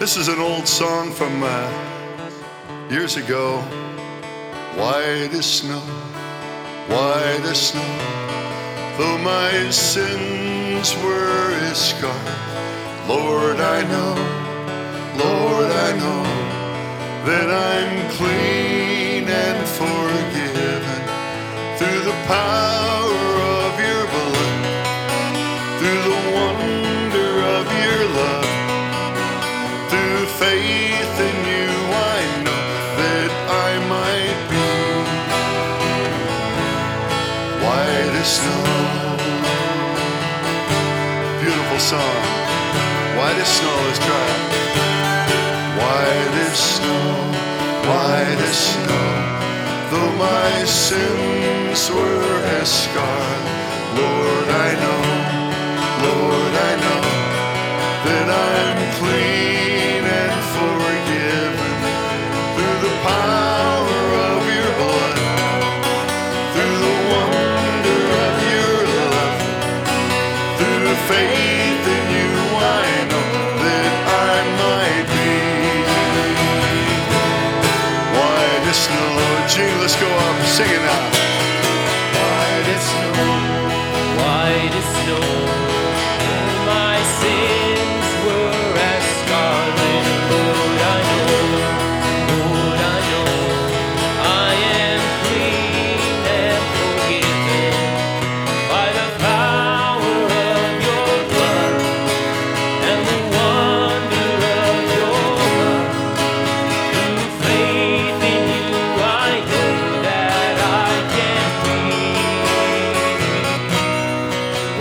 This is an old song from uh, years ago. White as snow, white as snow. Though my sins were as scarlet, Lord, I know, Lord, I know that I'm clean and forgiven through the power of your blood, through the wonder through faith in you. I know that I might be white as snow. Beautiful song. White as snow it. White as snow, white as snow. Though my sins were as faith in you. I know that I might be white as snow. Gene, let's go up and sing it now. White as snow,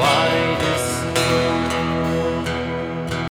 White as